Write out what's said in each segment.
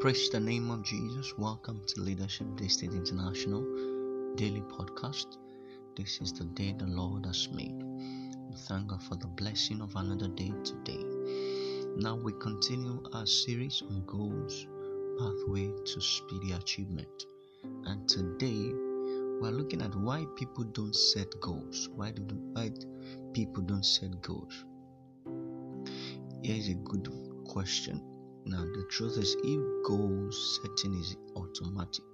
Praise the name of Jesus. Welcome to Leadership State International Daily Podcast. This is the day the Lord has made. We thank God for the blessing of another day today. Now we continue our series on goals, pathway to speedy achievement. And today we're looking at why people don't set goals. Why do why people don't set goals? Here is a good question now, the truth is, if goal setting is automatic,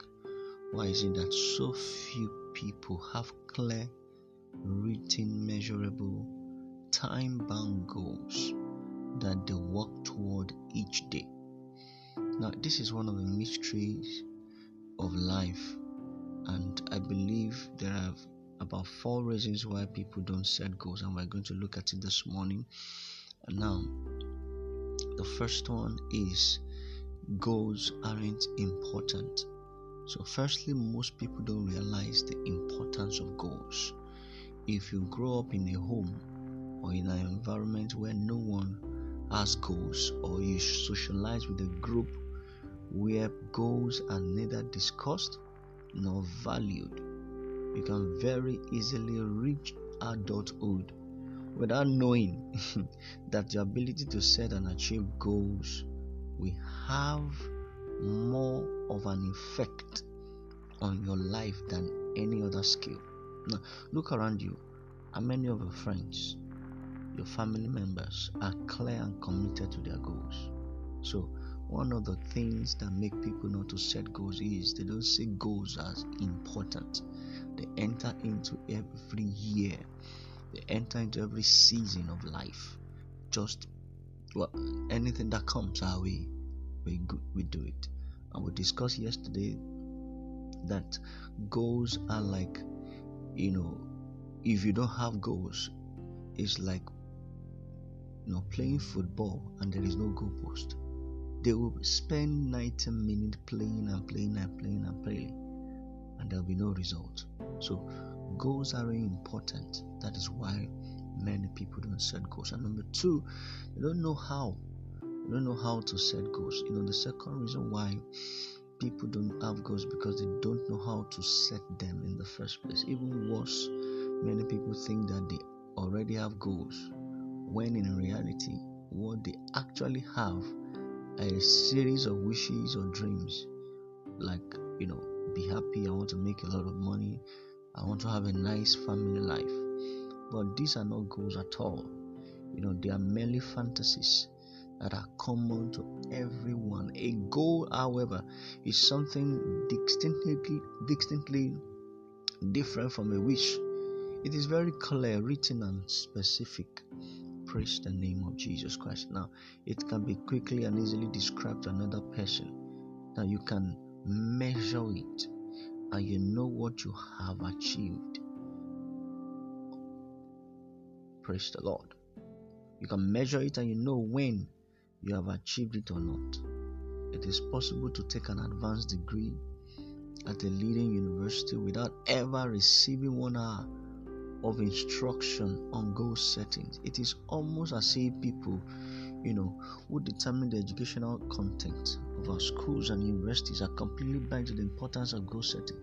why is it that so few people have clear, written, measurable, time bound goals that they work toward each day? Now, this is one of the mysteries of life, and I believe there are about four reasons why people don't set goals, and we're going to look at it this morning. Now, the first one is goals aren't important. So, firstly, most people don't realize the importance of goals. If you grow up in a home or in an environment where no one has goals, or you socialize with a group where goals are neither discussed nor valued, you can very easily reach adulthood without knowing that your ability to set and achieve goals will have more of an effect on your life than any other skill. Now, look around you. How many of your friends, your family members are clear and committed to their goals? So, one of the things that make people not to set goals is they don't see goals as important. They enter into every year they enter into every season of life. Just well, anything that comes our way, we we do it. And we discussed yesterday that goals are like, you know, if you don't have goals, it's like, you know, playing football and there is no goalpost. They will spend 90 minutes playing and playing and playing and playing, and there will be no result. So goals are very important. That is why many people don't set goals. And number two, they don't know how. They don't know how to set goals. You know, the second reason why people don't have goals because they don't know how to set them in the first place. Even worse, many people think that they already have goals when in reality, what they actually have are a series of wishes or dreams like you know be happy i want to make a lot of money I want to have a nice family life. But these are not goals at all. You know, they are merely fantasies that are common to everyone. A goal, however, is something distinctly, distinctly different from a wish. It is very clear, written, and specific. Praise the name of Jesus Christ. Now, it can be quickly and easily described to another person. Now, you can measure it and you know what you have achieved. Praise the Lord. You can measure it and you know when you have achieved it or not. It is possible to take an advanced degree at a leading university without ever receiving one hour of instruction on goal settings. It is almost as if people, you know, who determine the educational content of our schools and universities are completely blind to the importance of goal setting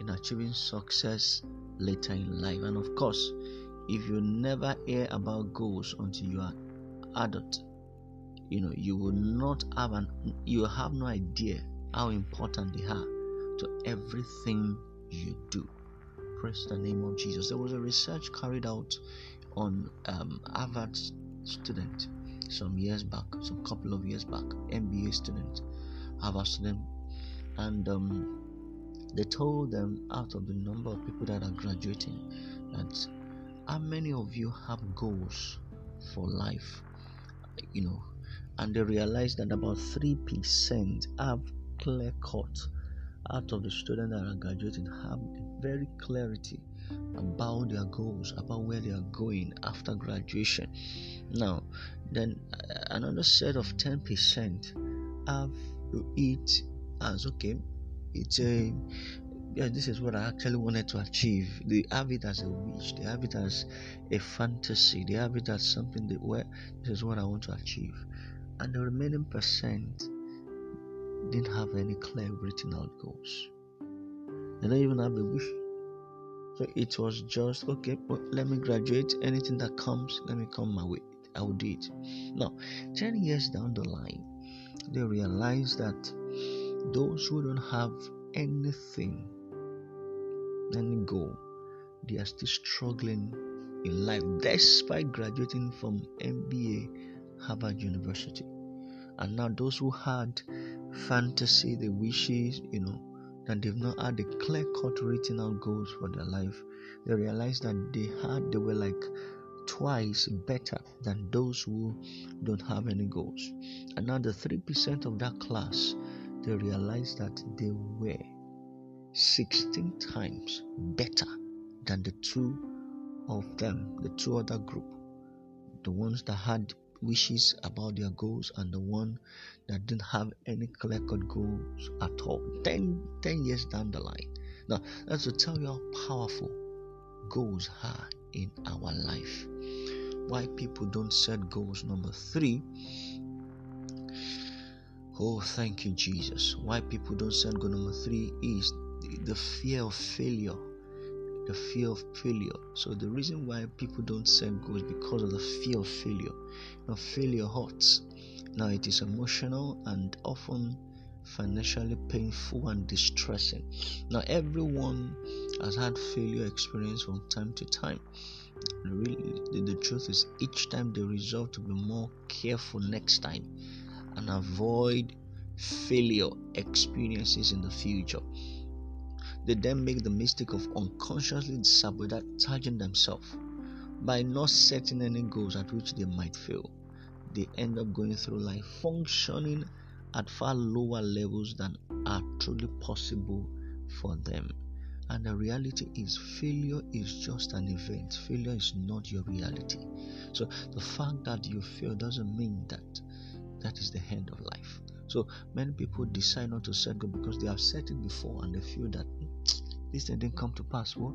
in achieving success later in life. And of course, if you never hear about goals until you are adult, you know you will not have an you have no idea how important they are to everything you do. Praise the name of Jesus. There was a research carried out on um, Harvard student some years back, some couple of years back, MBA student, Harvard student, and um, they told them out of the number of people that are graduating that how many of you have goals for life, you know, and they realized that about 3% have clear cut out of the students that are graduating have very clarity about their goals, about where they are going after graduation. Now, then another set of 10% have to it as okay, it's a yeah, this is what I actually wanted to achieve. They have it as a wish, they have it as a fantasy, they have it as something that where this is what I want to achieve. And the remaining percent didn't have any clear written out goals. They don't even have a wish. So it was just okay, well, let me graduate. Anything that comes, let me come my way. I will do it. Now, 10 years down the line, they realize that those who don't have anything, any goal, they are still struggling in life despite graduating from MBA Harvard University. And now those who had fantasy, the wishes, you know, that they've not had a clear cut written out goals for their life, they realize that they had they were like twice better than those who don't have any goals. And now the three percent of that class they realize that they were 16 times better than the two of them, the two other group, the ones that had wishes about their goals and the one that didn't have any clear cut goals at all 10, 10 years down the line. Now, that's to tell you how powerful goals are in our life. Why people don't set goals. Number three, oh, thank you, Jesus. Why people don't set goal number three is the fear of failure the fear of failure. So the reason why people don't set goals because of the fear of failure. Now failure hurts. Now it is emotional and often financially painful and distressing. Now everyone has had failure experience from time to time. Really, the, the truth is each time they resolve to be more careful next time and avoid failure experiences in the future. They then make the mistake of unconsciously sabotaging themselves by not setting any goals at which they might fail. They end up going through life functioning at far lower levels than are truly possible for them. And the reality is, failure is just an event. Failure is not your reality. So the fact that you fail doesn't mean that that is the end of life. So many people decide not to set goals because they have set it before and they feel that hmm, this thing didn't come to pass. Well,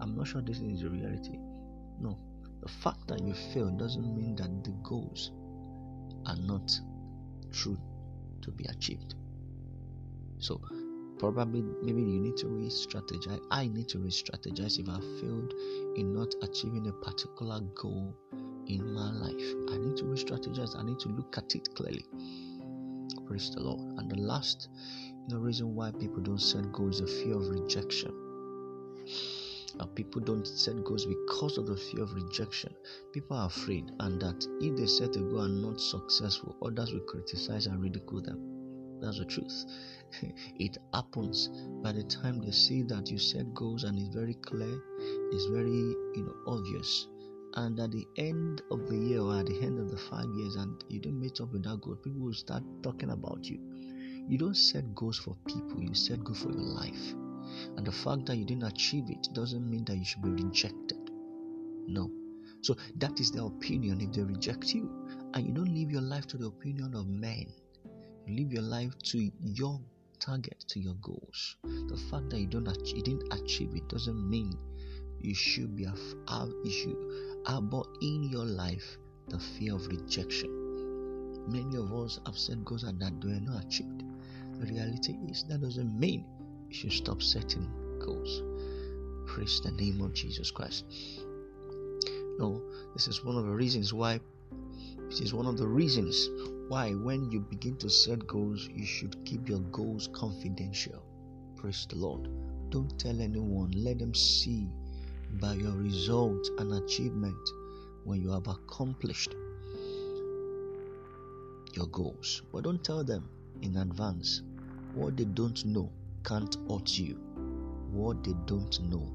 I'm not sure this is a reality. No, the fact that you fail doesn't mean that the goals are not true to be achieved. So, probably maybe you need to re-strategize. I need to re-strategize if I failed in not achieving a particular goal in my life. I need to re-strategize. I need to look at it clearly. Praise the Lord. And the last the reason why people don't set goals is the fear of rejection. And people don't set goals because of the fear of rejection. People are afraid, and that if they set a goal and not successful, others will criticize and ridicule them. That's the truth. it happens by the time they see that you set goals and it's very clear, it's very you know obvious. And at the end of the year or at the end of the five years, and you don't meet up with that goal, people will start talking about you you don't set goals for people, you set goals for your life. And the fact that you didn't achieve it doesn't mean that you should be rejected. No. So that is their opinion if they reject you. And you don't live your life to the opinion of men. You live your life to your target, to your goals. The fact that you don't you didn't achieve it doesn't mean you should be you should in your life the fear of rejection. Many of us have set goals and that they are not achieved. The reality is that doesn't mean you should stop setting goals. Praise the name of Jesus Christ. No, this is one of the reasons why. This is one of the reasons why, when you begin to set goals, you should keep your goals confidential. Praise the Lord. Don't tell anyone. Let them see by your result and achievement when you have accomplished your goals. But don't tell them in advance. What they don't know can't hurt you. What they don't know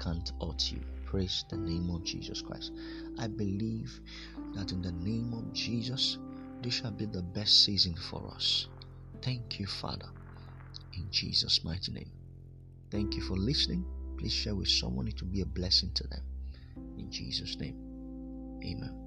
can't hurt you. Praise the name of Jesus Christ. I believe that in the name of Jesus, this shall be the best season for us. Thank you, Father, in Jesus' mighty name. Thank you for listening. Please share with someone, it will be a blessing to them. In Jesus' name, amen.